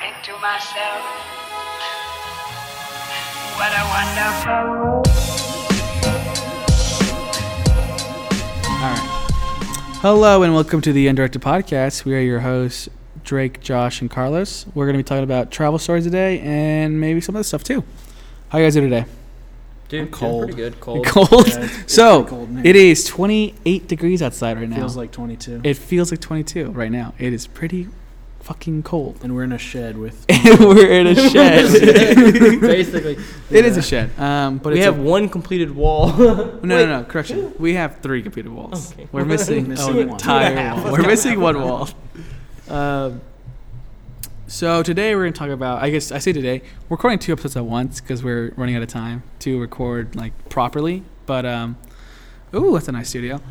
think to myself, what a wonderful. All right. Hello and welcome to the Undirected Podcast. We are your hosts, Drake, Josh, and Carlos. We're going to be talking about travel stories today and maybe some other stuff too. How you guys doing today? Dude, I'm doing cold. Pretty good. Cold. Cold. Yeah, it's- it's so pretty cold in here. it is 28 degrees outside right now. feels like 22. it feels like 22 right now. It is pretty fucking cold. and we're in a shed with. And we're in a shed. Basically, It is a shed. Um, but we have a, one completed wall. no, no, no. Correction. We have three completed walls. Okay. We're missing an one. entire Two and a half. wall. We're missing one wall. Um, so today we're gonna talk about. I guess I say today we're recording two episodes at once because we're running out of time to record like properly. But um, ooh, that's a nice studio.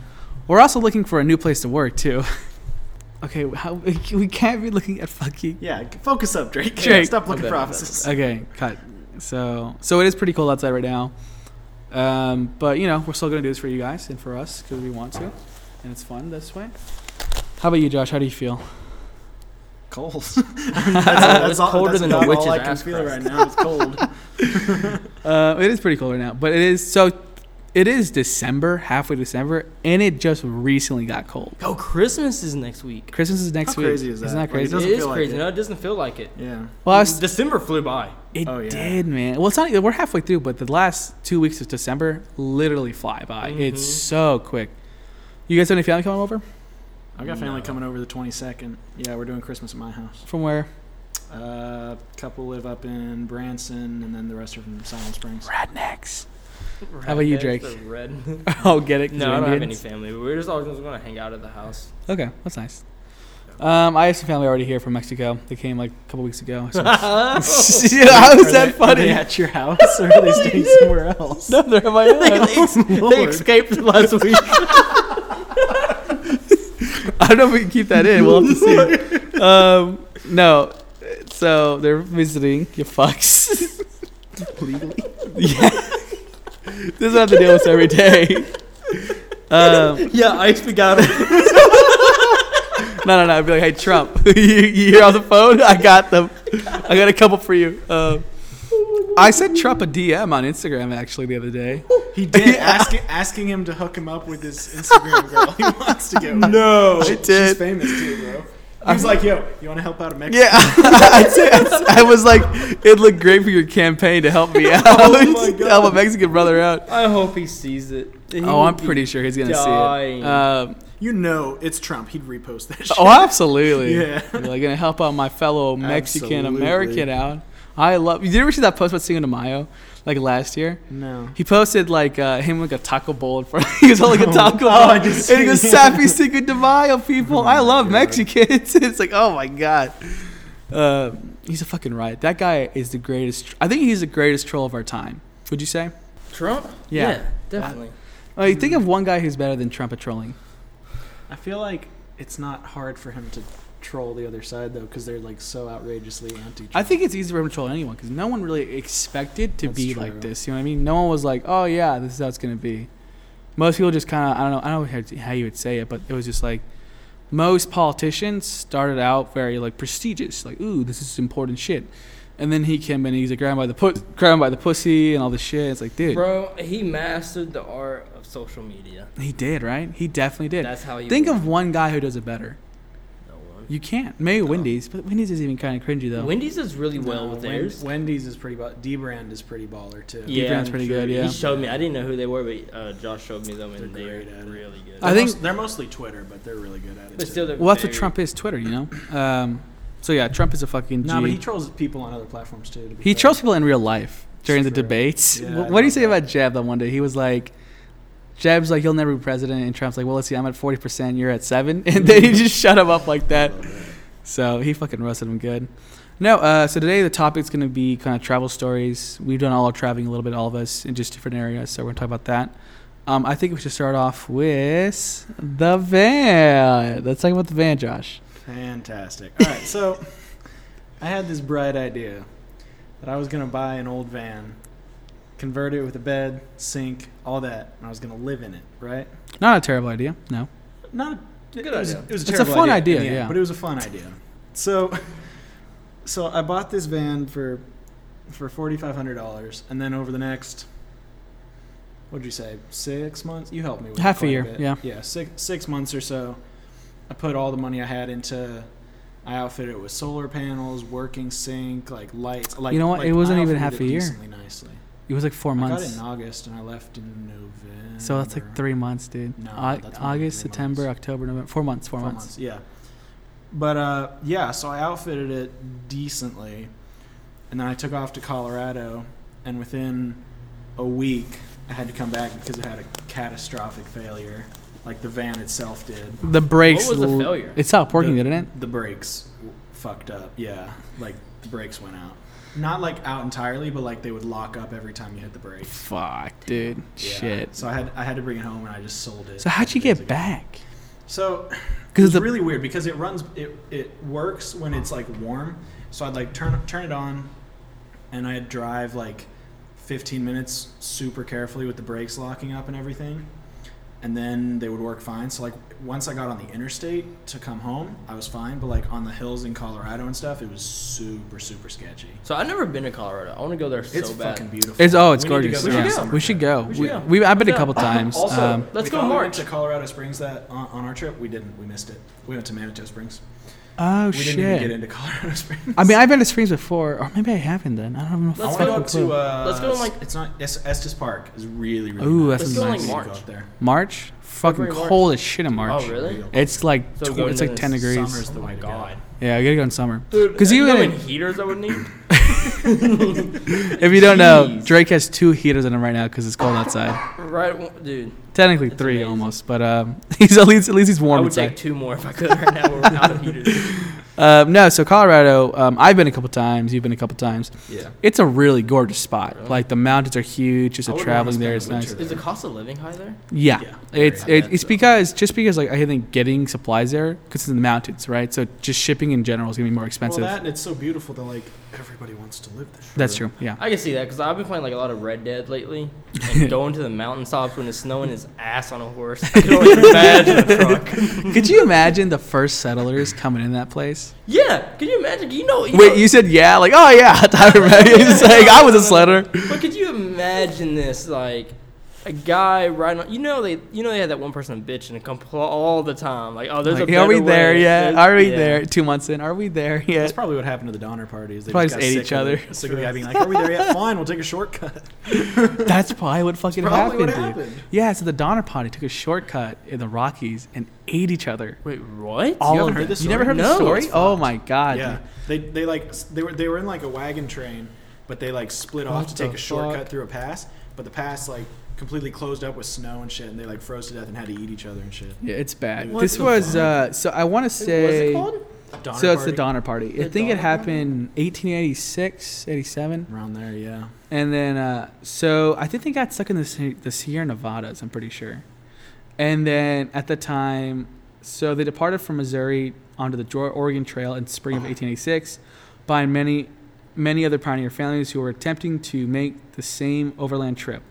We're also looking for a new place to work too. Okay, how, we can't be looking at fucking. Yeah, focus up, Drake. Drake. Stop looking Okay. for offices. Okay, cut. So so it is pretty cold outside right now. Um, but you know we're still gonna do this for you guys and for us because we want to, and it's fun this way. How about you, Josh? How do you feel? Cold. It's colder that's than the about witch's all I can ass feel crack. right now. It's cold. Uh, it is pretty cold right now, but it is so. It is December, halfway December, and it just recently got cold. oh, Christmas is next week. Christmas is next How week. crazy is Isn't that? that Like, crazy? it It is feel like crazy. it. No, it doesn't feel like it. yeah. well, I was, December flew by. it Oh, yeah. did, man. Well, it's not. We're halfway through, but the last two weeks of December literally fly by. It's Mhm. so quick. You guys have any family coming over? I've got family No. coming over the 22nd. Yeah, we're doing Christmas at my house. From where? A uh, couple live up in Branson, and then the rest are from Siloam Springs. Rednecks. How about you, Redheads, Drake? the Red. Oh, get it. no, I don't have any family. But we're just always going to hang out at the house. Okay, that's nice. Um, I have some family already here from Mexico. They came like a couple weeks ago. So. yeah, how is Are that they- funny? Are they at your house, or are they staying somewhere else? no, they're at my they, house. they Lord. escaped last week. I don't know if we can keep that in. We'll have to see. Um, no, so they're visiting. You fucks. Legally. yeah, this is what I have to deal with every day. Um, yeah, I speak out. no, no, no. I'd be like, hey, Trump, you, you hear on the phone? I got them. I got a couple for you. Um, I sent Trump a DM on Instagram actually the other day. He did asking asking him to hook him up with his Instagram girl. He wants to get with. no. I She's did. famous too, bro. He was like, "Yo, you want to help out a Mexican?" Yeah, I, said- I was like, it looked great for your campaign to help me out, Oh my to help a Mexican brother out. I hope he sees it. He Oh, I'm pretty sure he's gonna see it. Um, You know, it's Trump. He'd repost that. Shit. oh, absolutely. Yeah. You're like gonna help out my fellow Mexican American out. I love. Did you ever see that post about Cinco de Mayo, like last year? No. He posted like uh, him with like a taco bowl in front. he was holding a taco bowl, Oh, I did see and he goes, that. "Happy Cinco de Mayo, people! Oh I love God. Mexicans." it's like, oh my god, uh, he's a fucking riot. That guy is the greatest. I think he's the greatest troll of our time. Would you say? Trump? Yeah. definitely. Like, think of one guy who's better than Trump at trolling. I feel like it's not hard for him to troll the other side though, because they're like so outrageously anti. I think it's easy for him to troll anyone because no one really expected to That's be true. like this. You know what I mean? No one was like, "Oh yeah, this is how it's gonna be." Most people just kind of I don't know I don't know how, how you would say it, but it was just like most politicians started out very like prestigious, like "Ooh, this is important shit," and then he came in and he's like grabbed by the put grabbed by the pussy and all this shit. It's like, dude, Bro, he mastered the art of social media. he did right. He definitely did. That's how he Think won. of one guy who does it better. No one. You can't. Maybe Wendy's, but Wendy's is even kind of cringy though. Wendy's does really well No, with Wen- theirs. Wendy's is pretty. Ba- D brand is pretty baller too. Yeah, brand's pretty good, yeah. He showed me. I didn't know who they were, but uh, Josh showed me them, and They're they're, great at it. really good. I I think- think they're mostly Twitter, but they're really good at it. but too. still, Well, that's what Trump is. Twitter, you know. Um, so yeah, Trump is a fucking G. no, but he trolls people on other platforms too. To He fair. trolls people in real life during the True. debates. Yeah, what do you say about Jeb that one day? He was like, Jeb's like, he'll never be president, and Trump's like, well, let's see, I'm at forty percent, you're at seven, and then he just shut him up like that. So he fucking roasted him good. No, uh, so today the topic's gonna be kind of travel stories. We've done all our traveling a little bit, all of us, in just different areas. So we're gonna talk about that. Um, I think we should start off with the van. Let's talk about the van, Josh. Fantastic. All right, so I had this bright idea that I was gonna buy an old van, convert it with a bed, sink, all that, and I was gonna live in it. Right? Not a terrible idea. No. Not a, Good it was, idea. It was a, It's a fun in idea, the end, yeah. But it was a fun idea. So so I bought this van for for forty five hundred dollars, and then over the next, what'd you say, six months? You helped me with it Half a quite year, bit. yeah. yeah, six six months or so. I put all the money I had into. I outfitted it with solar panels, working sink, like lights. Like You know what? like, It wasn't even half a year. Nicely. It was like four months. I got months. in August, and I left in November. So that's like three months, dude. No, Au- that's August, three September, months. October, November. Four months. Four, Four months. months, yeah. But uh, yeah, so I outfitted it decently, and then I took off to Colorado, and within a week, I had to come back because it had a catastrophic failure, like the van itself did. The brakes. What was the failure? It stopped working, the, didn't it? The brakes w- fucked up. Yeah, like the brakes went out. Not like out entirely, but like they would lock up every time you hit the brakes. Fuck, dude. Yeah. Shit. So I had I had to bring it home, and I just sold it. So how'd you a couple days get ago. back? So Because it's the really weird because it runs it it works when it's like warm. So I'd like turn turn it on and I'd drive like 15 minutes super carefully with the brakes locking up and everything. And then they would work fine. So like once I got on the interstate to come home, I was fine, but like on the hills in Colorado and stuff, it was super super sketchy. So I've never been to Colorado. I want to go there so It's bad. fucking beautiful. it's oh, it's We need to gorgeous. go there We yeah. should summer we should go. We should We, go. I've been a Yeah. couple times. Also, um, Let's we go thought we went to Colorado Springs that on, on our trip. We didn't. We missed it. We went to Manitou Springs. Oh we didn't even get shit. into Colorado Springs. I mean, I've been to Springs before, or maybe I haven't. Then I don't know. if Let's I I go go to. Uh, let's go in, like- it's not es- Estes Park is really really. Ooh, nice. that's Let's go in, like, March. go up there. March, fucking February, March. cold as shit in March. Oh, really? It's like So tw- it's like ten degrees. Summer's the Oh way my to go. god. Yeah, I gotta go in summer. Dude, 'Cause you you know in- heaters I would need? If you don't know, Drake has two heaters in him right now because it's cold outside. right, dude. Technically That's three amazing. almost, but um, he's at least at least he's warm. I warm would inside. take two more if I could right now. We're out of heaters. Um, no, so Colorado, um, I've been a couple times. You've been a couple times. Yeah. It's a really gorgeous spot. Really? Like the mountains are huge. Just I the would wanna traveling there is spend nice. winter Is the cost of living high there? Yeah, Yeah, it's very it, high. it's because just because like I think getting supplies there because it's in the mountains, right? So just shipping in general is gonna be more expensive. Well, that and it's so beautiful that like everybody wants to live there. That's true. Yeah. I can see that because I've been playing like a lot of Red Dead lately, and going to the mountaintops when it's snowing his ass on a horse. I can only imagine a truck. Could you imagine the first settlers coming in that place? Yeah, Could you imagine? You know, you Wait, know- you said yeah, like oh yeah, I remember. You're just like I was a sledder. But could you imagine this like a guy riding? On, you know they, you know they had that one person bitching and compl- all the time. Like, oh, there's Like, a are we better there way. yet? There's- Are we yeah. there? Two months in, are we there yet? That's probably what happened to the Donner parties. They Probably just just ate each other. it- Sick of the guy being like, "Are we there yet? Fine, we'll take a shortcut." That's probably what fucking Probably happened, what dude. happened. Yeah, so the Donner Party took a shortcut in the Rockies and ate each other. Wait, what? All haven't of heard them. this You never heard No. the story? Oh my god. yeah, they they like they were they were in like a wagon train, but they like split off to take the a shortcut through a pass. But the pass like completely closed up with snow and shit, and they like froze to death and had to eat each other and shit. Yeah, it's bad. What this was uh so I want to say What's it called? Donner so it's the Party, Donner Party. I The think it Donner Party? happened 1886, 87. around there. Yeah, And then, uh, so I think they got stuck in the, the Sierra Nevadas, I'm pretty sure. And then at the time, so they departed from Missouri onto the Oregon Trail in spring of 1886 by many, many other pioneer families who were attempting to make the same overland trip.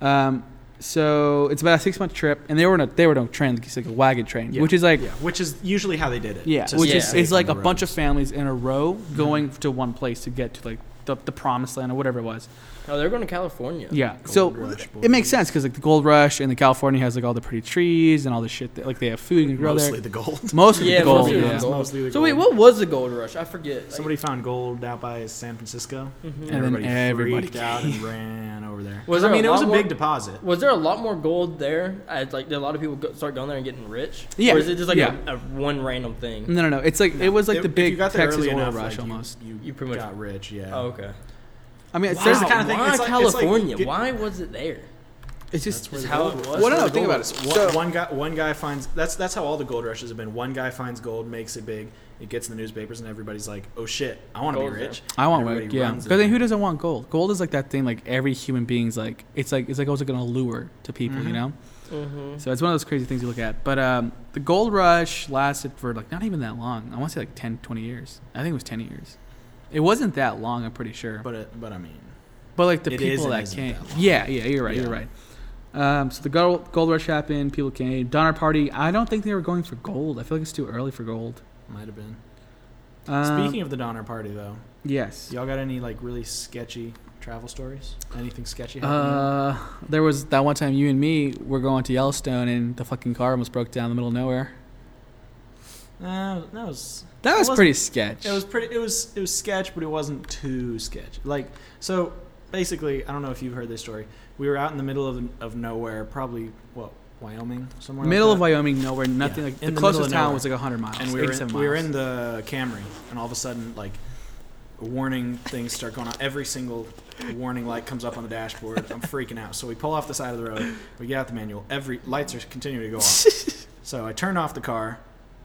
Um, so it's about a six month trip, and they were in a, they were on a train, it's like a wagon train, Yeah. which is like yeah, which is usually how they did it. yeah, which stay is it's like a on the bunch of families in a row going to one place to get to like the, the promised land or whatever it was. Oh, they're going to California. Yeah. Gold so rush, it makes sense because like the gold rush and the California has like all the pretty trees and all the shit that like they have food you can grow mostly there. the gold. Most of Yeah, the gold. mostly the gold. Mostly the So wait, what was the gold rush? I forget. Like- Somebody found gold out by San Francisco, Mhm. and, And then everybody, everybody freaked out and ran over there. Was I there a mean, it was lot a more- big deposit. Was there a lot more gold there? As, like, did a lot of people go, start going there and getting rich? Yeah, Or is it just like yeah. a, a one random thing? No, no, no. It's like it was like If- the if you big got there Texas early oil enough, rush like, almost. You, You pretty much- got rich, yeah. Okay. I mean, it's Wow, there's the kind of thing- Why it's like- it's like California? why was it there? it's just That's where It's how gold it was. was. Well, no, no, think about it. One, So- one guy, one guy finds that's that's how all the gold rushes have been. One guy finds gold, makes it big, it gets in the newspapers, and everybody's like, "Oh shit, I want to be Gold's there. rich." I want Everybody gold. Yeah. runs Because then who doesn't want gold? Gold is like that thing like every human being's like it's like it's like always like an lure to people, you Mhm. know. Mm-hmm. So it's one of those crazy things you look at. But um, the gold rush lasted for like not even that long. I want to say like 10, 20 years. I think it was 10 years. It wasn't that long, I'm pretty sure. But, it, but I mean, but like the it is people and that isn't came. that long. yeah, yeah, you're right. Yeah. You're right. Um, so the gold, gold rush happened. People came. Donner Party. I don't think they were going for gold. I feel like it's too early for gold. might have been. Um, Speaking of the Donner Party, though, yes. y'all got any like really sketchy travel stories? Anything sketchy? happening? Uh, there was that one time you and me were going to Yellowstone and the fucking car almost broke down in the middle of nowhere. Uh, that was That was pretty sketch. It was pretty. It was it was sketch, but it wasn't too sketch. Like so, basically, I don't know if you've heard this story. We were out in the middle of of nowhere, probably what Wyoming, somewhere. middle like of. Wyoming, nowhere, nothing. Yeah, Like in the the closest town nowhere. was like hundred miles. and we were 87 in, we were in the Camry, and all of a sudden, like warning things start going on. Every single warning light comes up on the dashboard. I'm freaking out. So we pull off the side of the road. We get out the manual. Every lights are continuing to go off. so I turn off the car,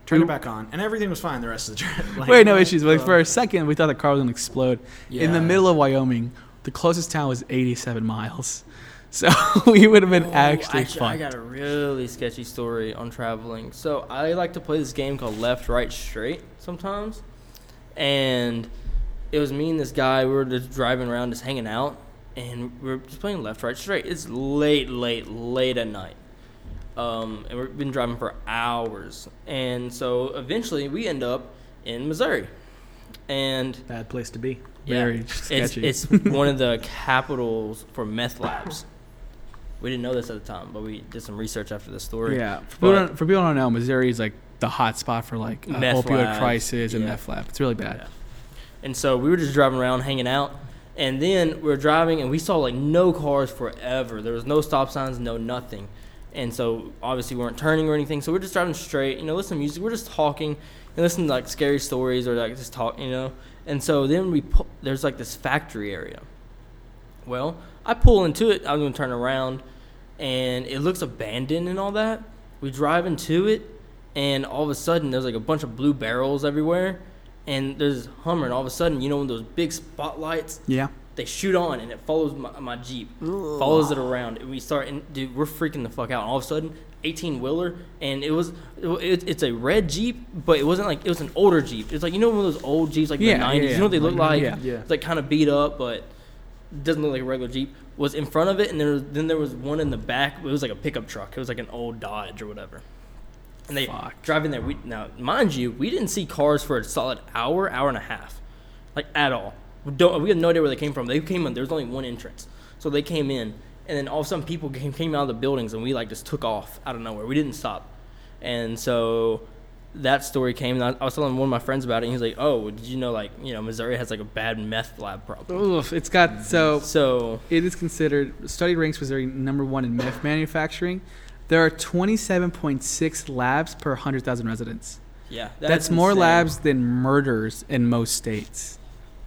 turned it back on, and everything was fine the rest of the trip. Like, Wait, no issues. But like, for a second, we thought the car was gonna explode. In the middle of Wyoming, the closest town was 87 miles. So we would have been Oh, actually, actually, I got a really sketchy story on traveling. So I like to play this game called Left, Right, Straight sometimes, and it was me and this guy. We were just driving around, just hanging out, and we're just playing Left, Right, Straight. It's late, late, late at night, um, and we've been driving for hours, and so eventually we end up in Missouri, and bad place to be. Very it's, sketchy. it's one of the capitals for meth labs. We didn't know this at the time, but we did some research after the story. yeah. For people, don't, for people don't know, Missouri is like the hot spot for like uh, opioid labs, crisis and yeah. meth lab. It's really bad. Yeah. And so we were just driving around, hanging out, and then we are driving, and we saw like no cars forever. There was no stop signs, no nothing. And so obviously we weren't turning or anything. So we're just driving straight, you know, listen to music. We're just talking and listening to like scary stories or like just talk, you know. And so then we pu- there's like this factory area. Well, I pull into it. I'm gonna turn around, and it looks abandoned and all that. We drive into it, and all of a sudden there's like a bunch of blue barrels everywhere, and there's Hummer, and all of a sudden you know those big spotlights Yeah. They shoot on and it follows my, my Jeep, follows it around, and we start and dude, we're freaking the fuck out. And all of a sudden, 18 wheeler, and it was it, it's a red Jeep, but it wasn't like it was an older Jeep. It's like you know one of those old Jeeps like Yeah, the 90s. yeah. You know what they look Like, like? yeah. Yeah. It's like kind of beat up, but doesn't look like a regular Jeep. Was in front of it, and there was, then there was one in the back. It was like a pickup truck. It was like an old Dodge or whatever. And they Fuck. driving there. We now, mind you, we didn't see cars for a solid hour, hour and a half, like at all. We don't. We had no idea where they came from. They came in. There was only one entrance, so they came in, and then all of a sudden people came, came out of the buildings, and we like just took off out of nowhere. We didn't stop, and so that story came. And I, I was telling one of my friends about it, and he's like, "Oh, did you know like you know Missouri has like a bad meth lab problem?" Oof. It's got so So it is considered study ranks Missouri number one in meth manufacturing. There are 27.6 labs per 100,000 residents. yeah, That's, more insane. labs than murders in most states.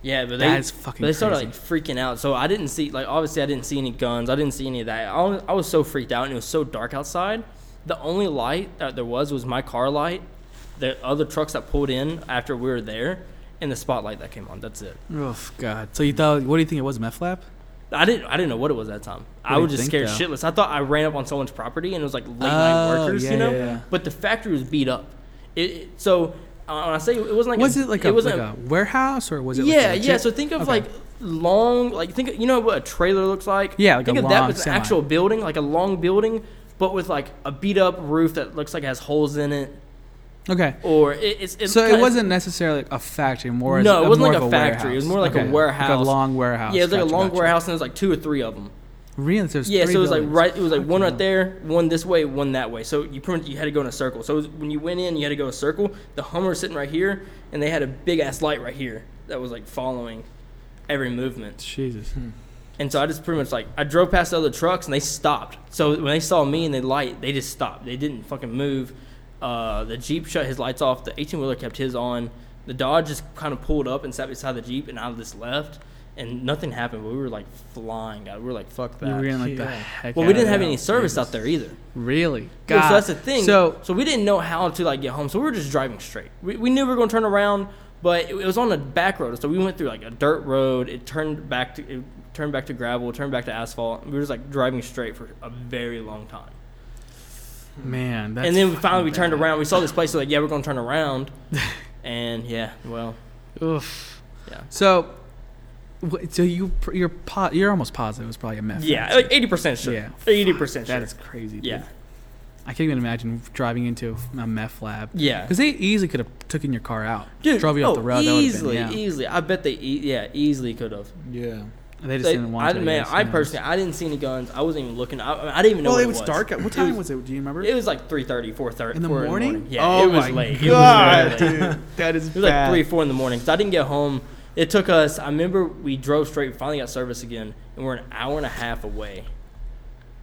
Yeah, but they That is fucking but they started crazy. like freaking out. So I didn't see like obviously I didn't see any guns. I didn't see any of that. I was, I was so freaked out and it was so dark outside. The only light that there was was my car light. The other trucks that pulled in after we were there, and the spotlight that came on. That's it. Oh God! So you thought? What do you think it was? Meth lab? I didn't I didn't know what it was that time. I was just scared though? shitless. I thought I ran up on someone's property and it was like late night Oh, workers, yeah, you know. yeah, yeah. But the factory was beat up. It, it so uh, when I say it wasn't like was a, it like it a, wasn't like a warehouse or was it? yeah, like a yeah. So think of Okay. like long, like think of, you know what a trailer looks like. Yeah, like think a of that with an actual building, like a long building, but with like a beat up roof that looks like it has holes in it, okay. or it, it's, it's So it wasn't necessily like a factory, more as No, it wasn't like a factory. It was more like a warehouse. like a long warehouse. Yeah, it was like Gotcha, a long gotcha. warehouse, and there was like two or three of them. Really? There's Yeah, three so it was like right. It was like one Fucking right there, one this way, one that way. So you pretty much, you had to go in a circle. So was, when you went in, you had to go a circle. The Hummer was sitting right here, and they had a big ass light right here that was like following every movement. Jesus. And so I just pretty much like I drove past the other trucks and they stopped. So when they saw me and the light, they just stopped. They didn't fucking move. Uh, the Jeep shut his lights off. The 18 wheeler kept his on. The Dodge just kind of pulled up and sat beside the Jeep, and I just left. And nothing happened. But we were like flying out. We were like, "Fuck that." You were in like the heck. well, we didn't have any service out there either. Really? Yeah, God. so that's the thing. So So we didn't know how to like get home. So we were just driving straight. We, we knew we were going to turn around, but it, it was on a back road. So we went through like a dirt road. It turned back to it turned back to gravel. Turned back to asphalt. We were just like driving straight for a very long time. man, that's and then we finally we turned around. We saw this place. We're like, yeah, we're going to turn around. and yeah, well, Oof. Yeah. So, so you you're po- you're almost positive it was probably a meth. yeah, factory. like eighty percent sure. Yeah. eighty percent sure. That is crazy. Dude. yeah. I can't even imagine driving into a meth lab. Yeah. Because they easily could have taken your car out, Dude, drove you oh, off the road. that easily, been, yeah. easily. I bet they, e- yeah, easily could have. Yeah. They just They- didn't want I, to. man, guess, I personally, I didn't see any guns. I wasn't even looking. I, I didn't even know. Well, what it was, dark. At, What time was, it? Do you remember? It was like 3.30, 4.30. in the 4 morning? Yeah, oh it was my late. God, it was really late. dude, that is It was like three, four in the morning. Cause I didn't get home. It took us. I remember we drove straight. We finally got service again, and we're an hour and a half away.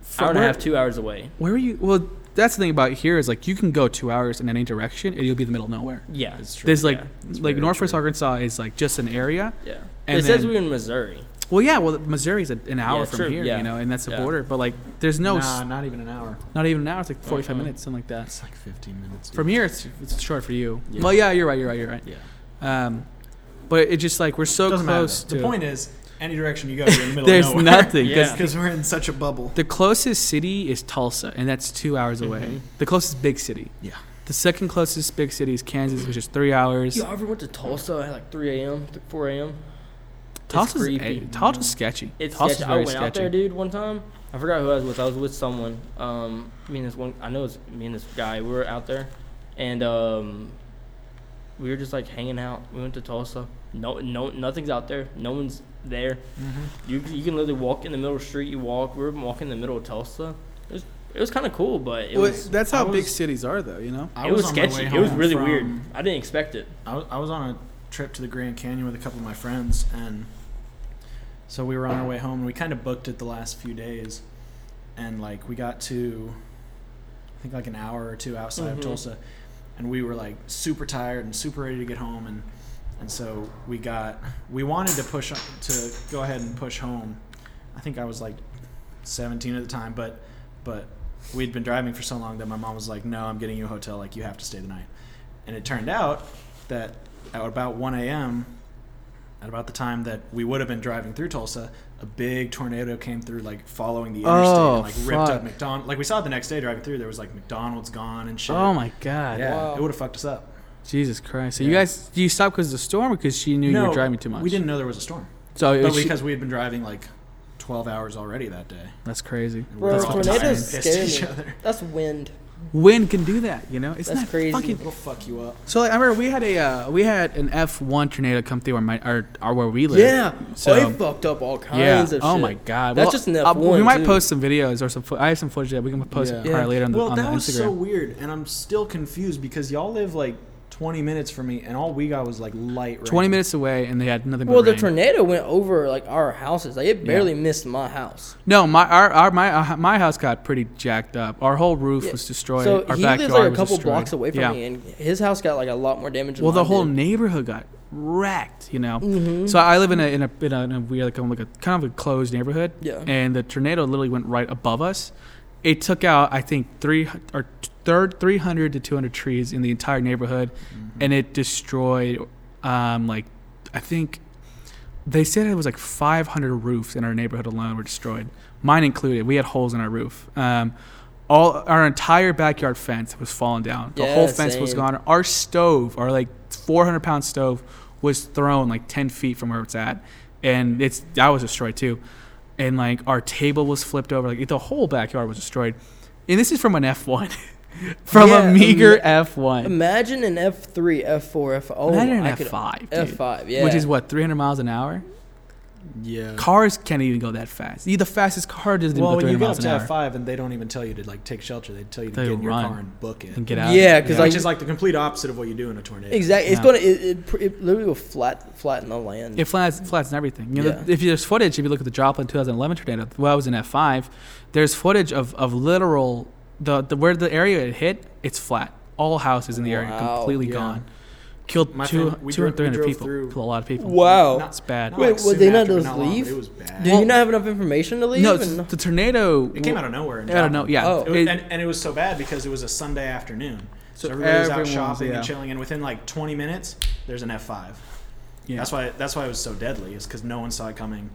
From hour and a half, two hours away. Where were you? Well, that's the thing about here is like you can go two hours in any direction and you'll be in the middle of nowhere. Yeah, It's true. There's like Yeah, like very Northwest true. Arkansas is like just an area. yeah. And it says we were in Missouri. Well, yeah. Well, Missouri's a, an hour Yeah, from true, here, yeah. you know, and that's the Yeah. border. But like, there's no, s nah, not even an hour. not even an hour. It's like 45 Mhm. minutes, something like that. It's like 15 minutes. From here, it's it's short for you. Yeah. Well, yeah, you're right. You're right. You're right. Yeah. Um, but it's just like we're so Doesn't matter. close though. to. The point is, any direction you go, you're in the middle There's of nowhere. nothing. 'cause Yeah. Because we're in such a bubble. The closest city is Tulsa, and that's two hours away. Mhm. The closest big city. Yeah. The second closest big city is Kansas, which is three hours. You ever went to Tulsa at like 3 a.m., 4 a.m.? Tulsa's, creepy. eh, Tulsa's sketchy. It's Tulsa's sketchy. I very went out there, dude, one time. I forgot who I was with. I was with someone. Um, me and this one. I know it's me and this guy. We were out there, and um, we were just like hanging out. We went to Tulsa. No, no, nothing's out there. No one's there. Mm-hmm. You you can literally walk in the middle of the street. You walk. We were walking in the middle of Tulsa. It was it was kind of cool, but it Well, was that's how was- big cities are, though. You know. I it was on my sketchy. It was really from- weird. I didn't expect it. I was, I was on a trip to the Grand Canyon with a couple of my friends, and so we were on our way home. and We kind of booked it the last few days, and like we got to, I think like an hour or two outside Mhm. of Tulsa, and we were like super tired and super ready to get home, and and so we got we wanted to push to go ahead and push home. I think I was like 17 at the time, but but we'd been driving for so long that my mom was like, "No, I'm getting you a hotel. Like you have to stay the night." And it turned out that at about 1 a.m., at about the time that we would have been driving through Tulsa, a big tornado came through, like following the interstate, Oh, and like ripped fuck. up McDonald. Like we saw it the next day driving through, there was like McDonald's gone and shit. Oh my God. Yeah, Wow. it would have fucked us up. Jesus Christ. So you guys, do you stop because of the storm or because she knew you were driving too much? We didn't know there was a storm, So it but was she- because we had been driving like 12 hours already that day. that's crazy. and we Bro, were all tired tornadoes and pissed at each scare me. other. That's wind. Wind can do that, you know. It's That's not crazy. Fucking, It'll fuck you up. so like, I remember we had a uh, we had an F one tornado come through our, my, our, our where we live. Yeah. So- oh, it fucked up all kinds Yeah. of shit. Oh my god. That's Well, just an uh, we F1 might too. post some videos or some. Fo- I have some footage that we can post Yeah. probably Yeah. later on the, well, on that the was Instagram. so weird, and I'm still confused because y'all live like 20 minutes from me, and all we got was like light. Rain. Twenty minutes away, and they had nothing. Well, but the rain. tornado went over like our houses. Like it barely Yeah. missed my house. No, my our, our my uh, my house got pretty jacked up. Our whole roof Yeah. was destroyed. So our he backyard lives like a was couple destroyed. blocks away from yeah. me, and his house got like a lot more damage. Than Well, the mine whole did. neighborhood got wrecked. You know. Mhm. So I live in a in a in a, in a weird like, like a kind of a closed neighborhood. Yeah. And the tornado literally went right above us. It took out I think three or t- third three hundred to two hundred trees in the entire neighborhood, and it destroyed um like I think they said it was like five hundred roofs in our neighborhood alone were destroyed, mine included. We had holes in our roof. Um, all our entire backyard fence was falling down. The Yeah, whole fence was gone. Our stove, our like 400 pound stove, was thrown like 10 feet from where it's at, and it's that was destroyed too. And like our table was flipped over. Like the whole backyard was destroyed. And this is from an F1, from Yeah, a meager ima- F1. Imagine an F three, F four, F. Oh, Imagine an I could- F5, dude. F five, yeah. Which is what 300 miles an hour. Yeah. Cars can't even go that fast. The fastest car doesn't Well, go when 300 you get miles up an to hour. five, and they don't even tell you to like take shelter. They tell you to get in your run car and book it. and get out. Yeah, because Yeah, like which is like the complete opposite of what you do in a tornado. exactly, it's Yeah. gonna it, it, it literally will flat flatten the land. It flats, flattens everything. You know, Yeah. if there's footage, if you look at the Joplin 2011 tornado, well, I was in F5. There's footage of, of literal the, the where the area it hit. It's flat. All houses in the area Wow. completely Yeah. gone. Killed My two, friend- we 200, drove- we 300 people. through- Killed a lot of people. wow. Not- It's bad. not Wait, like would soon they not after, but just not long, leave? It was bad. Did you not have enough information to leave? no, And- it's, the tornado. It came out of nowhere. In I don't know. Yeah. Oh. It was, it- and, and it was so bad because it was a Sunday afternoon. So, So everybody was out everyone was- shopping yeah. and chilling, and within like 20 minutes, there's an F5. yeah. That's why. That's why it was so deadly. Is because no one saw it coming,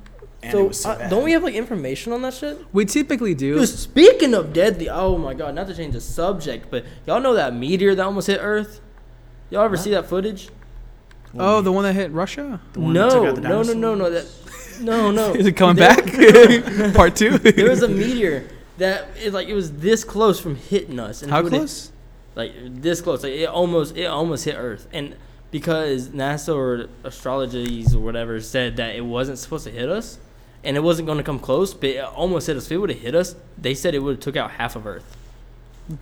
and it so, was so uh, bad. don't we have like information on that shit? we typically do. Dude, speaking of deadly, oh my god, not to change the subject, but y'all know that meteor that almost hit Earth? Y'all ever see that footage? oh, the one that hit Russia. The one that took No, out the no, no, no, no, that, no, no. Is it coming There- back? Part two. there was a meteor that it, like it was this close from hitting us. And if How it close? Like this close. Like it almost it almost hit Earth. And because NASA or astrologies or whatever said that it wasn't supposed to hit us, and it wasn't going to come close, but it almost hit us. If it would have hit us, they said it would have took out half of Earth.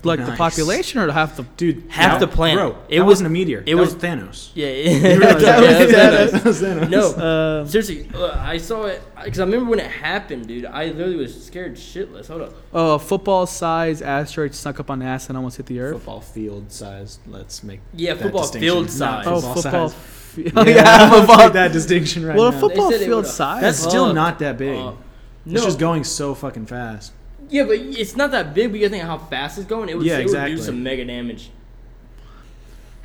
Like the population or half the Dude, Half the planet. Bro, It it was- wasn't a meteor. it It was- was Thanos. Yeah, You yeah, realize yeah, that? That was Thanos. No, Uh, seriously, uh, I saw it because I remember when it happened, dude. I literally was scared shitless. Hold up. oh, a football size asteroid snuck up on NASA and almost hit the Earth. Football field size. Let's make Yeah, that football field Not size. Oh, football football. size. Fi- oh, yeah, let's football. make that distinction right well, a now. football They said field size. That's still Fuck. not that big. Uh, It's no, just going so fucking fast. yeah, but it's not that big. But you think how fast it's going. It would, Yeah, it would do some mega damage.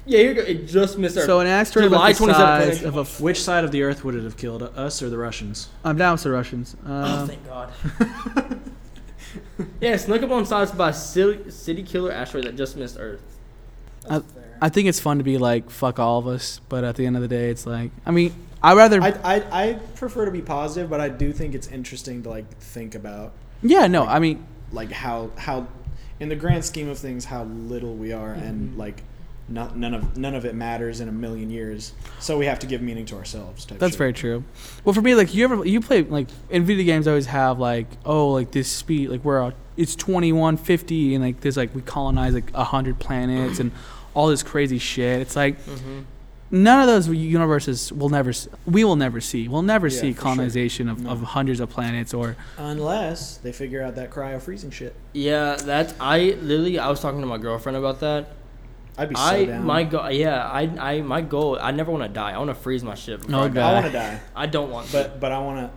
Yeah, here you go. It just missed our. so an asteroid July about the size of a. F- Which side of the Earth would it have killed, us or the Russians? I'm down with the Russians. oh, Um, thank God. yeah, snuck up on size by a city, city killer asteroid that just missed Earth. I, I think it's fun to be like fuck all of us, but at the end of the day, it's like I mean I rather I, I I prefer to be positive, but I do think it's interesting to like think about yeah no I mean like how how in the grand scheme of things how little we are and like not, none of none of it matters in a million years. So we have to give meaning to ourselves. That's shit. very true. Well, for me, like you ever you play like in video games, I always have like oh like this speed like we're uh, it's twenty one fifty and like there's like we colonize like a hundred planets and all this crazy shit. It's like Mm-hmm. none of those universes will never we will never see. We'll never Yeah, see for sure. colonization of, No. of hundreds of planets or Unless they figure out that cryo freezing shit. Yeah, that's I literally I was talking to my girlfriend about that. I'd be so I down. my goal yeah I I my goal I never want to die. I want to freeze my shit. before Oh, I God. die. I want to die, I don't want. to. but but I want to.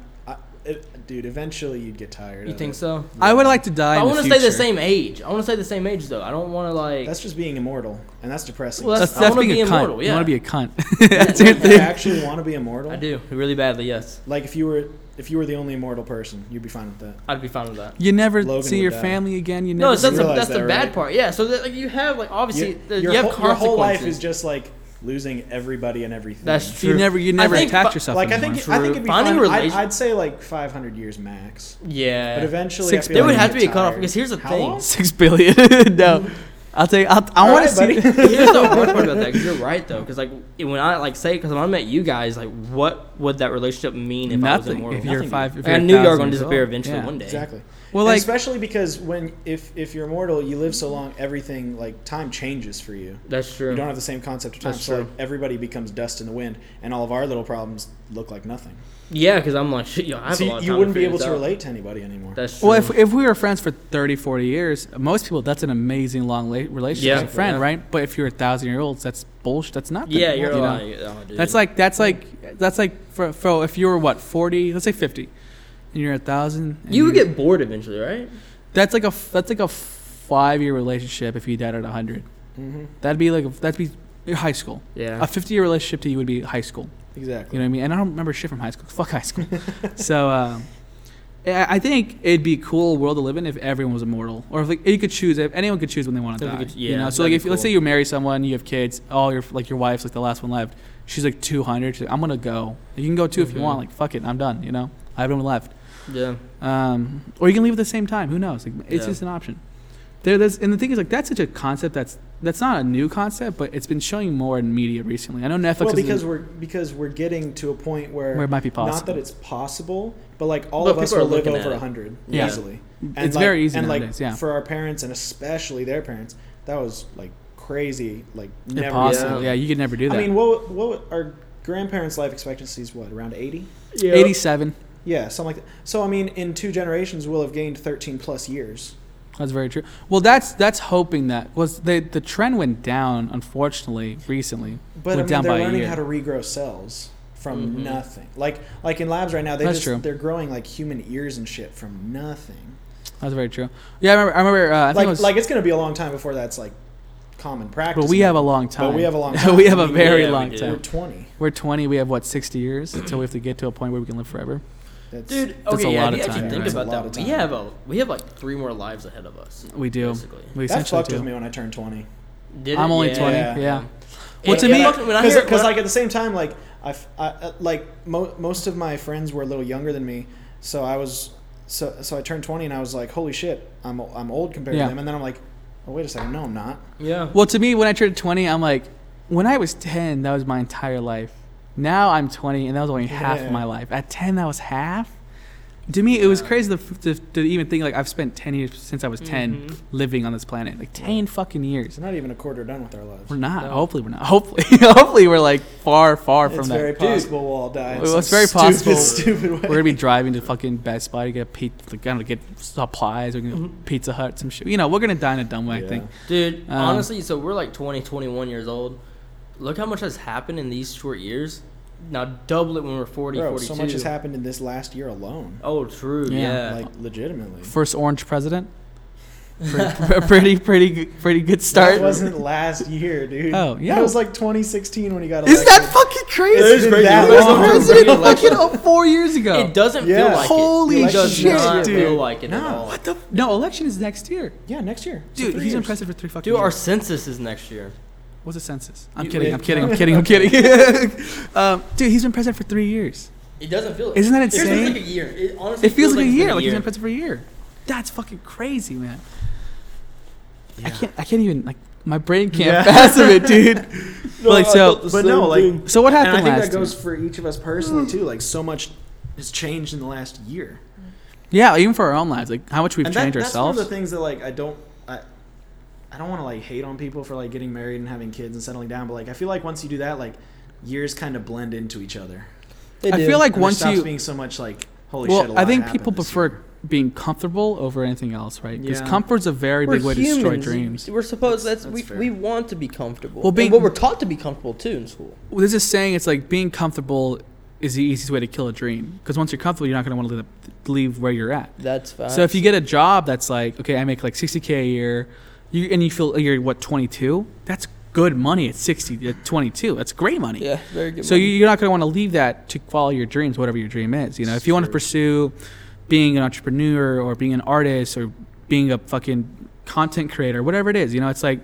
It, dude, eventually you'd get tired. you of think it. so? I would like to die. I want to the stay the same age. I want to stay the same age though. I don't want to like. That's just being immortal, and that's depressing. Well, That's, I that's wanna being be a cunt. immortal, You yeah. want to be a cunt. Yeah, that's your yeah, Do you actually want to be immortal? I do really badly. Yes, Like if you were if you were the only immortal person, you'd be fine with that. I'd be fine with that. You never Logan see your die. family again. You never. No, that's, that's, see the, realize that's the bad right? part. Yeah, so that, like, you have like obviously Your- the- your, you have whole, your whole life is just like losing everybody and everything. That's true. you never you I never think attach fi- yourself. like I anymore. think I think it'd be Finding fine. I'd, I'd say like 500 years max. yeah. But eventually, Six I feel billion. like There would have to be a cutoff because here's the How thing. long? Six billion. no, I'll tell you. I'll, I All want to see. buddy. Here's the worst part about that because you're right though. Because like when I like say because when I met you guys, like what would that relationship mean if I was Nothing. immortal? If you're Nothing. five, if I you're knew you were going to disappear old. eventually Yeah. one day. Exactly. Well, like especially because when if if you're immortal, you live so long, everything like time changes for you. That's true. You don't have the same concept of time. That's so true. like everybody becomes dust in the wind, and all of our little problems look like nothing. yeah, because I'm like shit. Yo, I have So a you, lot of you wouldn't be able to out. relate to anybody anymore. That's true. well, if if we were friends for 30, 40 years, most people that's an amazing long la- relationship Yeah, with a friend, yeah. right? But if you're a thousand year olds, that's bullshit. That's not. yeah, you're you know? right. Oh. That's like that's like that's like for, for if you were what forty, let's say fifty, and you're a thousand. you would get bored eventually, right? that's like a that's like a five year relationship if you died at hundred. hmm That'd be like that'd be high school. Yeah. A fifty year relationship to you would be high school. Exactly. You know what I mean? And I don't remember shit from high school. Fuck high school. so um, I think it'd be a cool world to live in if everyone was immortal, or if like you could choose. If anyone could choose when they want to die. could- you yeah, know, so like if be let's say you marry someone, you have kids, all your like your wife's like the last one left. She's like two hundred. Like, I'm gonna go. You can go too if you Mhm. want. Like fuck it, I'm done. You know, I have no one left. Yeah. Um, or you can leave at the same time. Who knows? Like, it's Yeah. just an option. There, there's, and the thing is, like, that's such a concept that's that's not a new concept, but it's been showing more in media recently. I know Netflix Well, is because we're because we're getting to a point where, where it might be possible. not that it's possible, but like all But of us are will live over at hundred Yeah. easily. it's like- very easy and nowadays. like yeah, for our parents and especially their parents, that was like crazy. Like never. impossible. Yeah. Yeah. you could never do that. I mean, what what our grandparents' life expectancy is what around eighty? yeah. Eighty-seven. Yeah, something like that. So I mean, in two generations, we'll have gained thirteen plus years. That's very true. Well, that's that's hoping that was the the trend went down. Unfortunately, recently But I mean, down they're by learning how to regrow cells from Mhm. nothing. Like like in labs right now, they That's just true. they're growing like human ears and shit from nothing. That's very true. Yeah, I remember. I remember. Uh, I think like it was, like it's gonna be a long time before that's like common practice. but we have a long time. But we have a long time. we have a I mean, very yeah, long do. time. We're twenty. We're 20. We have what 60 years until we have to get to a point where we can live forever. That's, Dude, That's okay, a yeah, lot if you of actually time, think right? about That's a lot that. of We have a we have like three more lives ahead of us. We do. Basically. We that essentially fucked with me when I turned twenty. Did I'm it? only Yeah. 20. Yeah. Yeah. Well, to it me- when I hear because when I- like at the same time like I f- I- uh, like mo- most of my friends were a little younger than me, so I was so so I turned 20 and I was like, holy shit, I'm I'm old compared Yeah. to them. And then I'm like, oh wait a second, no, I'm not. Yeah. Well, to me, when I turned 20, I'm like, when I was 10, that was my entire life. Now I'm 20, and that was only half Yeah. of my life. At 10, that was half. To me, it was crazy to, to, to even think like I've spent 10 years since I was 10 Mhm. living on this planet. Like 10 fucking years. It's not even a quarter done with our lives. We're not. No. Hopefully, we're not. Hopefully, hopefully, we're like far, far from that. it's that. very Dude, possible we'll all die. in Well, it's very stupid, possible. Stupid way. We're gonna be driving to fucking Best Buy to get pizza, like, I don't know, get supplies. We're gonna Mhm. Pizza Hut, some shit. You know, we're gonna die in a dumb way. I think. Dude, Um, honestly, so we're like 20, 21 years old. Look how much has happened in these short years. Now double it when we're 40, Bro, 42. so much has happened in this last year alone. Oh, true. Yeah. Yeah. Like legitimately. First orange president. pretty, pretty, pretty, pretty good start. That wasn't last year, dude. Oh, yeah. That was like 2016 when he got elected. Is that fucking crazy? It is crazy. That was the president fucking election? oh, four years ago. It doesn't Yeah. feel like Holy it. It does shit, not dude. feel like it at all. What the? F- no, election is next year. Yeah, next year. Dude, three he's years. president for three fucking Dude, our census is next year. What's a census? I'm You- kidding. I'm kidding. I'm kidding. I'm kidding. um, dude, he's been president for three years. It doesn't feel. Isn't that insane? It feels insane? like a year. It honestly It feels like a year. been Like he's been president for a year. That's fucking crazy, man. I can't. I can't even like. My brain can't Yeah. fathom it, dude. But, like so. But no, like, So what happened? and happened I think last that goes year? for each of us personally too. Like, so much has changed in the last year. Yeah, even for our own lives, like how much we've and that, changed that's ourselves. one of the things that like I don't I I don't want to like hate on people for like getting married and having kids and settling down, but like I feel like once you do that, like years kind of blend into each other. I feel like And once stops you being so much like holy shit. Well, I think people prefer year. being comfortable over anything else, right? Because Yeah. comfort's a very We're big way to destroy dreams. We're supposed That's- that's, that's we, fair. we want to be comfortable. Well, Well, being- but we're taught to be comfortable too in school. Well, there's this saying, it's like being comfortable is the easiest way to kill a dream. Because once you're comfortable, you're not going to want to leave, leave where you're at. That's fine. So if you get a job that's like, okay, I make like 60k a year, you and you feel you're what 22, that's good money at 60, at 22. That's great money. yeah, very good. So you- money. you're not going to want to leave that to follow your dreams, whatever your dream is. You know, if you want to pursue being an entrepreneur or being an artist or being a fucking content creator, whatever it is, you know, it's like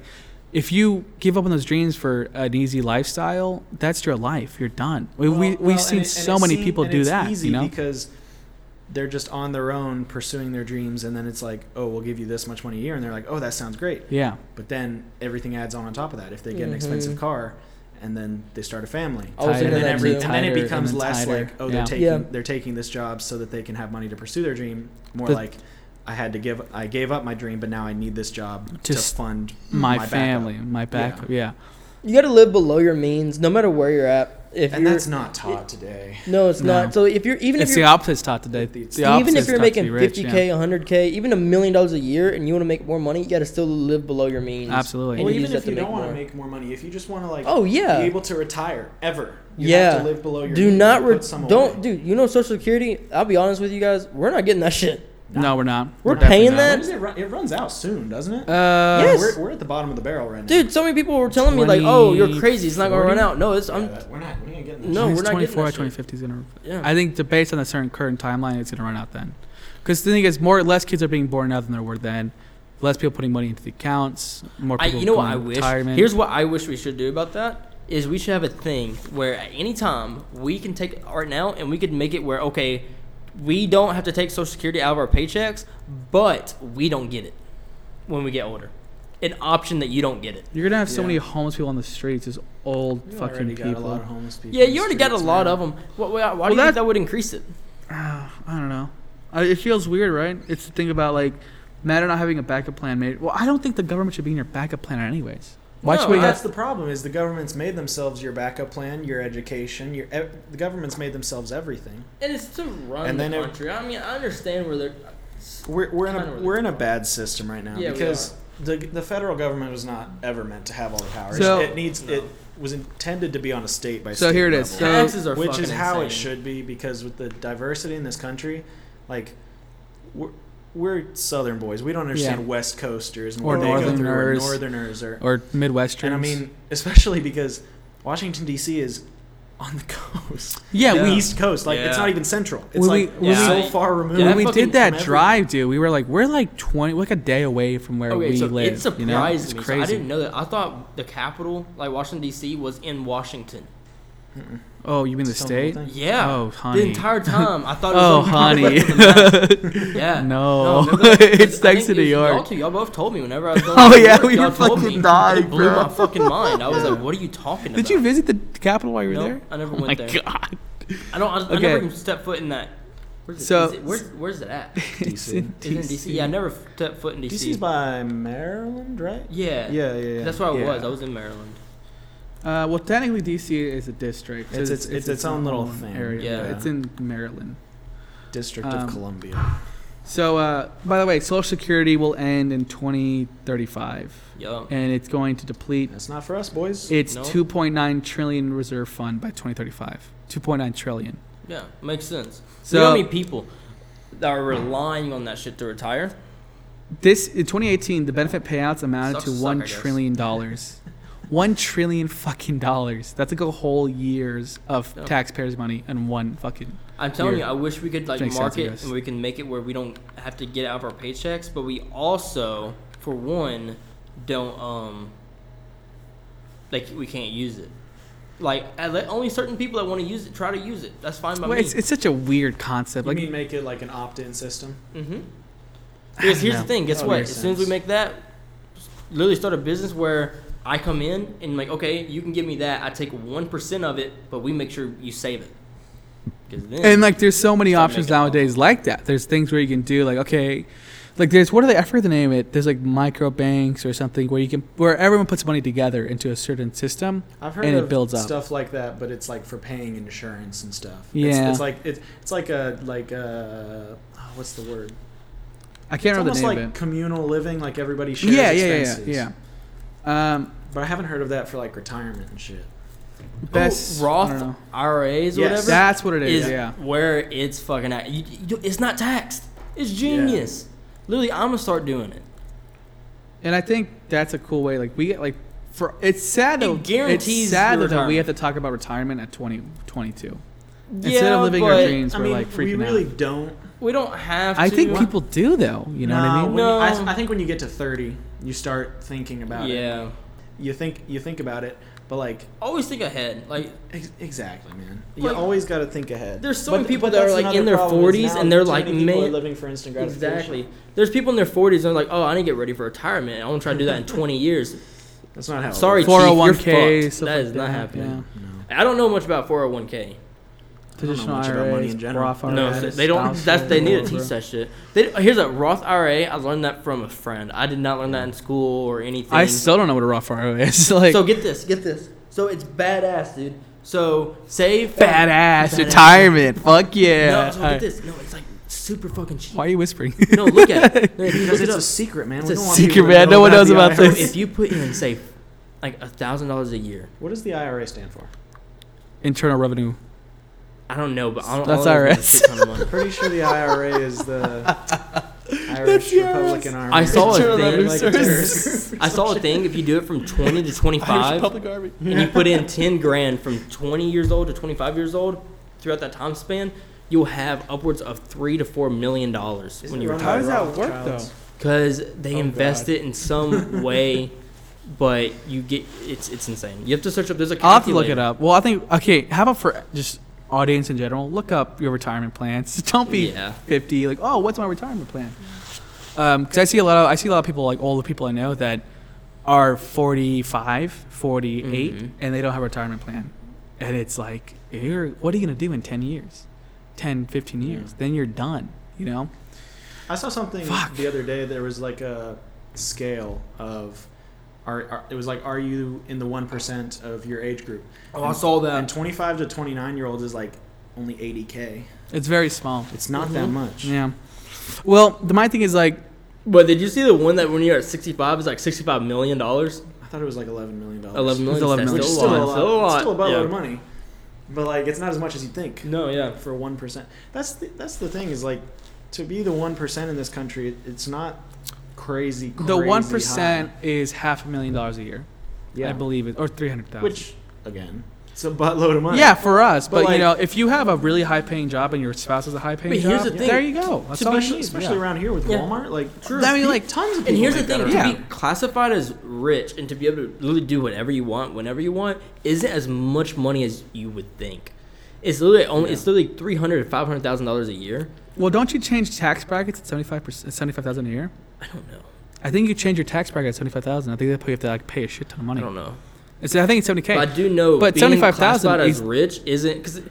if you give up on those dreams for an easy lifestyle, that's your life. You're done. We, we Well, we've well, seen it- so many seem- people do it's that. Easy You know, because they're just on their own pursuing their dreams, and then it's like, oh, we'll give you this much money a year, and they're like, oh, that sounds great. yeah. But then everything adds on on top of that. If they get an Mhm. expensive car, and then they start a family, Tighter and then, every, too. and then it becomes then less tighter. like, oh, Yeah. they're taking Yeah. they're taking this job so that they can have money to pursue their dream. More The- like, I had to give, I gave up my dream, but now I need this job To to fund My, backup. family, my backup. Yeah. you got to live below your means, no matter where you're at. If And that's not taught today. no, it's No. not. So if you're even It's if you're the opposite taught today. It's- The even if you're making 50k, 100k, even a million dollars a year, and you want to make more money, you got to still live below your means. Absolutely. And Well, you even use if you to don't make want to more. make more money, if you just want to like Oh yeah. be able to retire ever, you yeah. have to live below your Do not re- put some don't away. dude. You know Social Security. I'll be honest with you guys. We're not getting that shit. No, we're not. We're definitely paying not. that? It, run? it runs out soon, doesn't it? Uh, Yes. We're, we're at the bottom of the barrel right now. Dude, so many people were telling me like, "Oh, you're crazy. It's not going to run out." No, it's Yeah, I'm that- we're not. We ain't getting that. No, we're it's not getting 24 or 2050 is gonna. yeah. I think the based on a certain current timeline, it's gonna run out then. Because the thing is, more less kids are being born now than there were then. Less people putting money into the accounts. More I, people. you know what I wish? Retirement. Here's what I wish we should do about that. Is we should have a thing where at any time we can take right now and we could make it where okay, we don't have to take Social Security out of our paychecks, but we don't get it when we get older. An option that you don't get it. You're gonna have so Yeah. many homeless people on the streets. Just old You fucking already got a lot people. of homeless people Yeah, in you the already got a lot man. of them. Why, why, why Well, do you that- think that would increase it? Ah, I don't know. Uh, it feels weird, right? It's the thing about like matter not having a backup plan made. Well, I don't think the government should be in your backup plan anyways. Why No, should we I- have? That's the problem. Is the government's made themselves your backup plan, your education, your ev- the government's made themselves everything. And it's to run And the then it- I mean, I understand where they're. We're, we're in a really we're in a bad system right now Yeah, because the the federal government was not ever meant to have all the powers. So- it needs it was intended to be on a state by So state here it is. level. So- Taxes are which is fucking how it should be because with the diversity in this country, like we're, we're Southern boys. We don't understand Yeah. West Coasters and Or what they go through, or Northerners. Northerners or, or Midwestern. and I mean especially because Washington D.C. is on the coast, yeah, Yeah. we East Coast. Like it's not even central. It's When we- like when it's so far removed. When we did that drive, dude, we were like, we're like twenty, like a day away from where Okay, we so live. it surprised you know? It's me. So. I didn't know that. I thought the capital, like Washington D.C., was in Washington. Oh, you mean the Tell state? Yeah. Oh, honey. The entire time, I thought. It Oh, was honey. honey. yeah. No. remember that? It's I next to it New was Y'all, York. two, y'all both told me whenever I was going. Oh, to yeah, York, we y'all were told fucking me. dying, It blew bro. my fucking mind. I was like, "What are you talking about?" Did you visit the Capitol while you were Nope, there? I never oh went my there. god. I don't. I, I never even stepped foot in that. Where's it? So- is it, where's, where's it at? It's in Is it in DC? Yeah, I never stepped foot in DC. DC's by Maryland, right? yeah. Yeah, yeah, yeah. That's where I was. I was in Maryland. Uh, well, technically, DC is a district. It's- it's- it's its own little thing. area. Yeah. It's in Maryland. District Um, of Columbia. So, uh, by the way, Social Security will end in 2035, Yo. and it's going to deplete That's not for us, boys. its No. 2.9 trillion reserve fund by 2035. 2.9 trillion. Yeah, makes sense. So, So- you know how many people that are relying on that shit to retire? This in 2018, the benefit payouts amounted Sucks to to suck, one I guess. trillion dollars. one trillion fucking dollars. That's like a whole year's of Yeah. taxpayers' money in one fucking. I'm telling Here. you, I wish we could like Makes market and we can make it where we don't have to get out of our paychecks, but we also, for one, don't um like we can't use it. Like I let only certain people that want to use it try to use it. That's fine by Well, me. it's, it's such a weird concept. you Like, mean make it like an opt-in system? Mm-hmm. Because here's know. the thing. Guess what? makes As soon as we make that, literally start a business where I come in and like, okay, you can give me that. I take one percent of it, but we make sure you save it. then, and like, there's so many options making nowadays like that. There's things where you can do like, okay, like there's what are they? I forget the name of it. There's like micro banks or something where you can where everyone puts money together into a certain system. I've heard And it builds up. stuff like that, but it's like for paying insurance and stuff. Yeah. it's, it's like it's it's like a like a oh, what's the word? I can't It's remember almost the like name of it. communal living, like everybody shares Yeah, yeah, yeah, expenses. yeah, yeah. Um, But I haven't heard of that for like retirement and shit. best oh, Roth I don't. IRAs Yes. whatever. That's what it is. is yeah. where it's fucking at. You, you, it's not taxed. It's genius. Literally, I'm gonna start doing it. And I think that's a cool way. Like we get like for it's sad It though. guarantees it's sad though that we have to talk about retirement at 20, 22. Instead Yeah, of living our dreams, I we're mean, like we really out. don't. We don't have. I to. think people do though. You know what I mean? when you- I, No. I think when you get to thirty, you start thinking about it. Yeah. You think you think about it, but like Always think ahead. Like ex- exactly, man. Like, you always got to think ahead. there's so But- many people that are, like, in their 40s now and they're too like, many man- are living for instant gratification. exactly. There's people in their 40s and they're like, oh, I need to get ready for retirement. I want to try to do that in 20 years. That's not how. it Sorry, works. 401k fucked. stuff That like is not happening. Yeah. I don't know much about 401k. Traditional much about IRAs, money in general. Roth No, IRAs, they don't. That's they need to teach that shit. They, here's a Roth IRA. I learned that from a friend. I did not learn that in school or anything. I still don't know what a Roth IRA is. like so get this, get this. So it's badass, dude. So save badass Badass. retirement. Fuck yeah. No, so Alright. get this. No, it's like super fucking cheap. Why are you whispering? No, look at it. No, if you Because look it it's a secret, man. It's we a don't secret, people man. No one knows about IRA. this. if you put in say like a thousand dollars a year, What does the IRA stand for? Internal revenue. I don't know, but I don't. That's all I is IRS. it's a ton of money. Pretty sure the IRA is the Irish Republican Army. I saw a thing. like. I saw a thing. If you do it from twenty to twenty-five, Army. and you put in 10 grand from 20 years old to 25 years old throughout that time span you'll have upwards of three to four million dollars Is when you run How does that work, though? because they Oh, invest God. it in some way but you get it's it's insane you have to search up there's a I'll have to look it up. Well, I think okay. How about for just audience in general? Look up your retirement plans. Don't be Yeah. fifty. Like, oh, what's my retirement plan? Because I see a lot of I see a lot of people like all the people I know that are 45, 48, Mhm. and they don't have a retirement plan, and it's like, you're what are you gonna do in ten years, 10, 15 years? Then you're done. You know. I saw something Fuck. the other day. There was like a scale of, are, are it was like, are you in the one percent of your age group? oh i saw that And twenty five to twenty nine year olds is like only eighty k. It's very small. It's not that Mhm. much. Yeah. Well, the my thing is like but did you see the one that when you're at 65 is like 65 million dollars I thought it was like eleven million dollars. 11 million It's 11 which is still, still a a lot. lot. still a lot It's still a buttload yeah. of money. But like, it's not as much as you think. no yeah for one percent. That's the, that's the thing is like to be the one percent in this country. It, it's not crazy. the one percent is half a million dollars a year. Yeah, I believe it, or three hundred thousand. which again, It's a buttload of money. Yeah, for us, but, But, you know, if you have a really high paying job and your spouse has a high paying job, here's the thing. there you go. That's all you especially, need. especially yeah. around here with Yeah. Walmart. Like, True. I mean, like, tons of people. And here's the thing: to Yeah. be classified as rich and to be able to literally do whatever you want, whenever you want, isn't as much money as you would think. It's literally only it's literally three hundred to five hundred thousand dollars a year. well, don't you change tax brackets at seventy five percent, seventy five thousand a year? I don't know. I think you change your tax bracket at seventy five thousand. I think they you have to like pay a shit ton of money. I don't know. It's, I think it's seventy But I k. do know But 75,000 as is- rich isn't because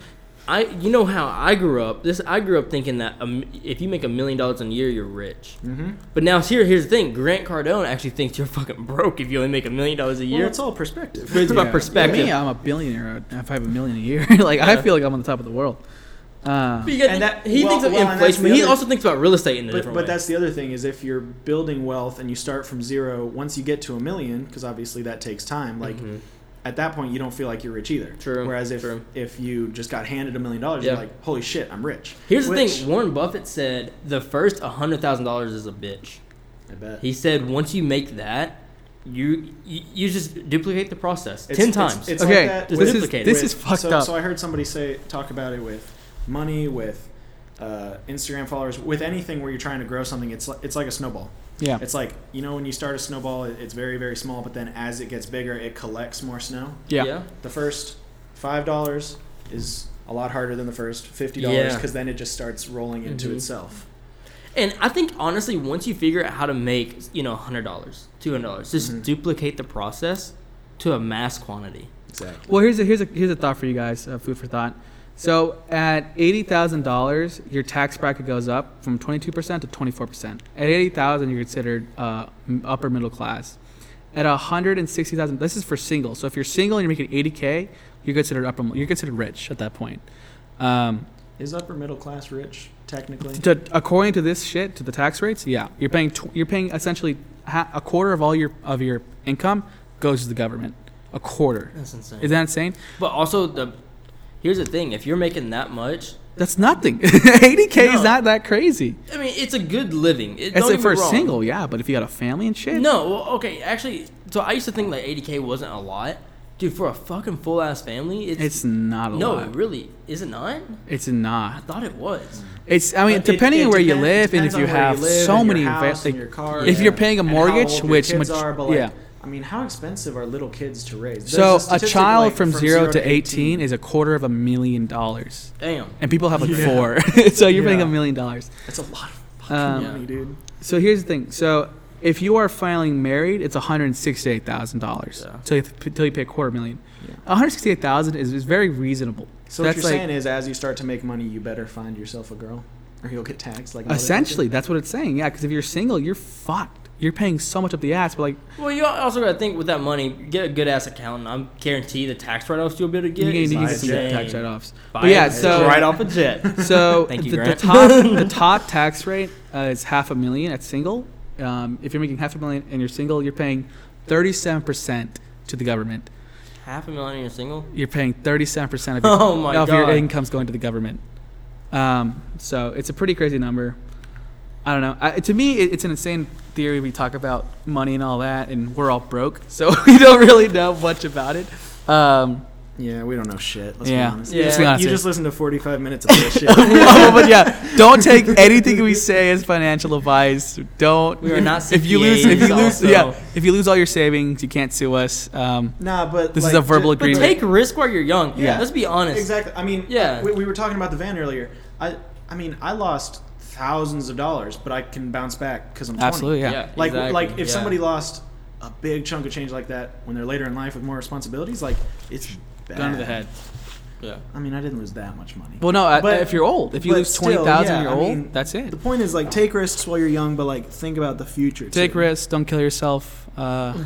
I you know how I grew up. This I grew up thinking that um, if you make a million dollars a year, you're rich. Mm-hmm. But now here here's the thing: Grant Cardone actually thinks you're fucking broke if you only make a million dollars a Well, year. it's all perspective. But it's about perspective. Me, I'm a billionaire. If I have a million a year, like I feel like I'm on the top of the world. Uh, But And that- he well- thinks of well, inflation, but he other- also thinks about real estate in a But, different but way. that's the other thing is if you're building wealth and you start from zero, once you get to a million, because obviously that takes time. Like Mhm. at that point, you don't feel like you're rich either. True, Whereas if true. if you just got handed a million dollars, Yeah. you're like, holy shit, I'm rich. Here's the thing: Warren Buffett said the first hundred thousand dollars is a bitch. I bet. He said once you make that, you you, you just duplicate the process It's- ten it's- times. It's, Okay, like that this with- is- with- this is fucked so, up. So I heard somebody say talk about it with money, with uh, Instagram followers, with anything where you're trying to grow something. It's like, it's like a snowball. yeah. It's like you know when you start a snowball, it's very very small, but then as it gets bigger, it collects more snow. Yeah. The first five dollars is a lot harder than the first fifty dollars Yeah. because then it just starts rolling into Mhm. itself. And I think honestly, once you figure out how to make you know hundred dollars, two hundred dollars, just Mhm. duplicate the process to a mass quantity. Exactly. Well, here's a here's a here's a thought for you guys. Uh, food for thought. So at eighty thousand dollars, your tax bracket goes up from twenty two percent to twenty four percent. At eighty thousand, you're considered uh, upper middle class. At hundred and sixty thousand, this is for single. So if you're single and you're making eighty k, you're considered upper. You're considered rich at that point. Um, Is upper middle class rich technically? to, according to this shit, to the tax rates, yeah, you're paying tw- you're paying essentially ha- a quarter of all your of your income goes to the government. A quarter. That's insane. Is that insane? but also the here's the thing: if you're making that much, That's nothing. 80k is not that crazy. I mean, it's a good living. It, It's like for a single, yeah, but if you got a family and shit, No, well, okay, actually, so I used to think like 80k wasn't a lot, dude. For a fucking full ass family, it's, it's not a no, lot. really, is it not? It's not. I thought it was. It's. I mean, But depending it on where you live and if you have live so many, your va- like, your car, if Yeah. you're paying a mortgage, which much, are, like, yeah. I mean, how expensive are little kids to raise? There's So a statistic, child like, from, zero, to 18, is a quarter of a million dollars, Damn. and people have like Yeah. four. so you're paying Yeah. a million dollars. That's a lot of fucking Um, money, dude. So here's the thing. So if you are filing married, it's one hundred sixty-eight thousand dollars Yeah. till you till you pay a quarter million. Yeah. One hundred sixty-eight thousand is, is very reasonable. So what that's you're like- saying is, as you start to make money, you better find yourself a girl, or you'll get taxed like. a Essentially, that's what it's saying. Yeah, because if you're single, you're fucked. You're paying so much up the ass. But like, Well, you also got to think with that money, get a good ass accountant. I'm guarantee the tax write-offs you'll be able to get. you can get insane. tax write-offs. Buy But yeah, it so right off a jet. So Thank you, the, the Grant. top the top tax rate uh, is half a million at single. Um, if you're making half a million and you're single, you're paying thirty-seven percent to the government. Half a million and you're single. You're paying thirty-seven percent of your, Oh my of god. your income's going to the government. Um, so it's a pretty crazy number. I don't know. I, to me, it, it's an insane theory. We talk about money and all that, and we're all broke, so we don't really know much about it. Um, Yeah, we don't know shit. Let's Yeah. be honest. Yeah. You, just, Let's be honest you here. just listen to 45 minutes of this shit. oh, but yeah, don't take anything we say as financial advice. Don't. We are not If you lose, if you lose, also. yeah, if you lose all your savings, you can't sue us. Um, nah, but This is a verbal ju- But agreement. take risk while you're young. Yeah. Let's be honest. Exactly. I mean, Yeah. We, we were talking about the van earlier. I, I mean, I lost thousands of dollars, but I can bounce back because I'm 20. absolutely, yeah. Yeah. Like, exactly, like if yeah. somebody lost a big chunk of change like that when they're later in life with more responsibilities, like it's bad. Gun to the head. Yeah. I mean, I didn't lose that much money. Well, no, But- if you're old, if you lose still, twenty thousand, yeah, you're I old. mean, that's it. the point is like take risks while you're young, but like think about the future. Take too. risks. Don't kill yourself. Uh,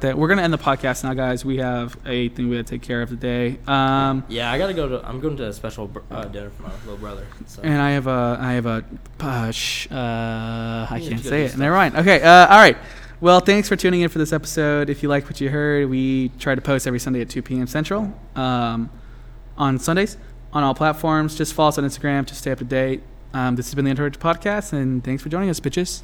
that we're gonna end the podcast now, guys. We have a thing we gotta take care of today. Um, Yeah, I gotta go to. I'm going to a special uh, dinner for my little brother. So. and I have a, I have a, uh, sh- uh, I can't say it. Never mind. Okay. Uh, all right. Well, thanks for tuning in for this episode. If you like what you heard, we try to post every Sunday at 2 p.m. Central um, on Sundays on all platforms. Just follow us on Instagram to stay up to date. Um, this has been the Entourage Podcast, and thanks for joining us, bitches.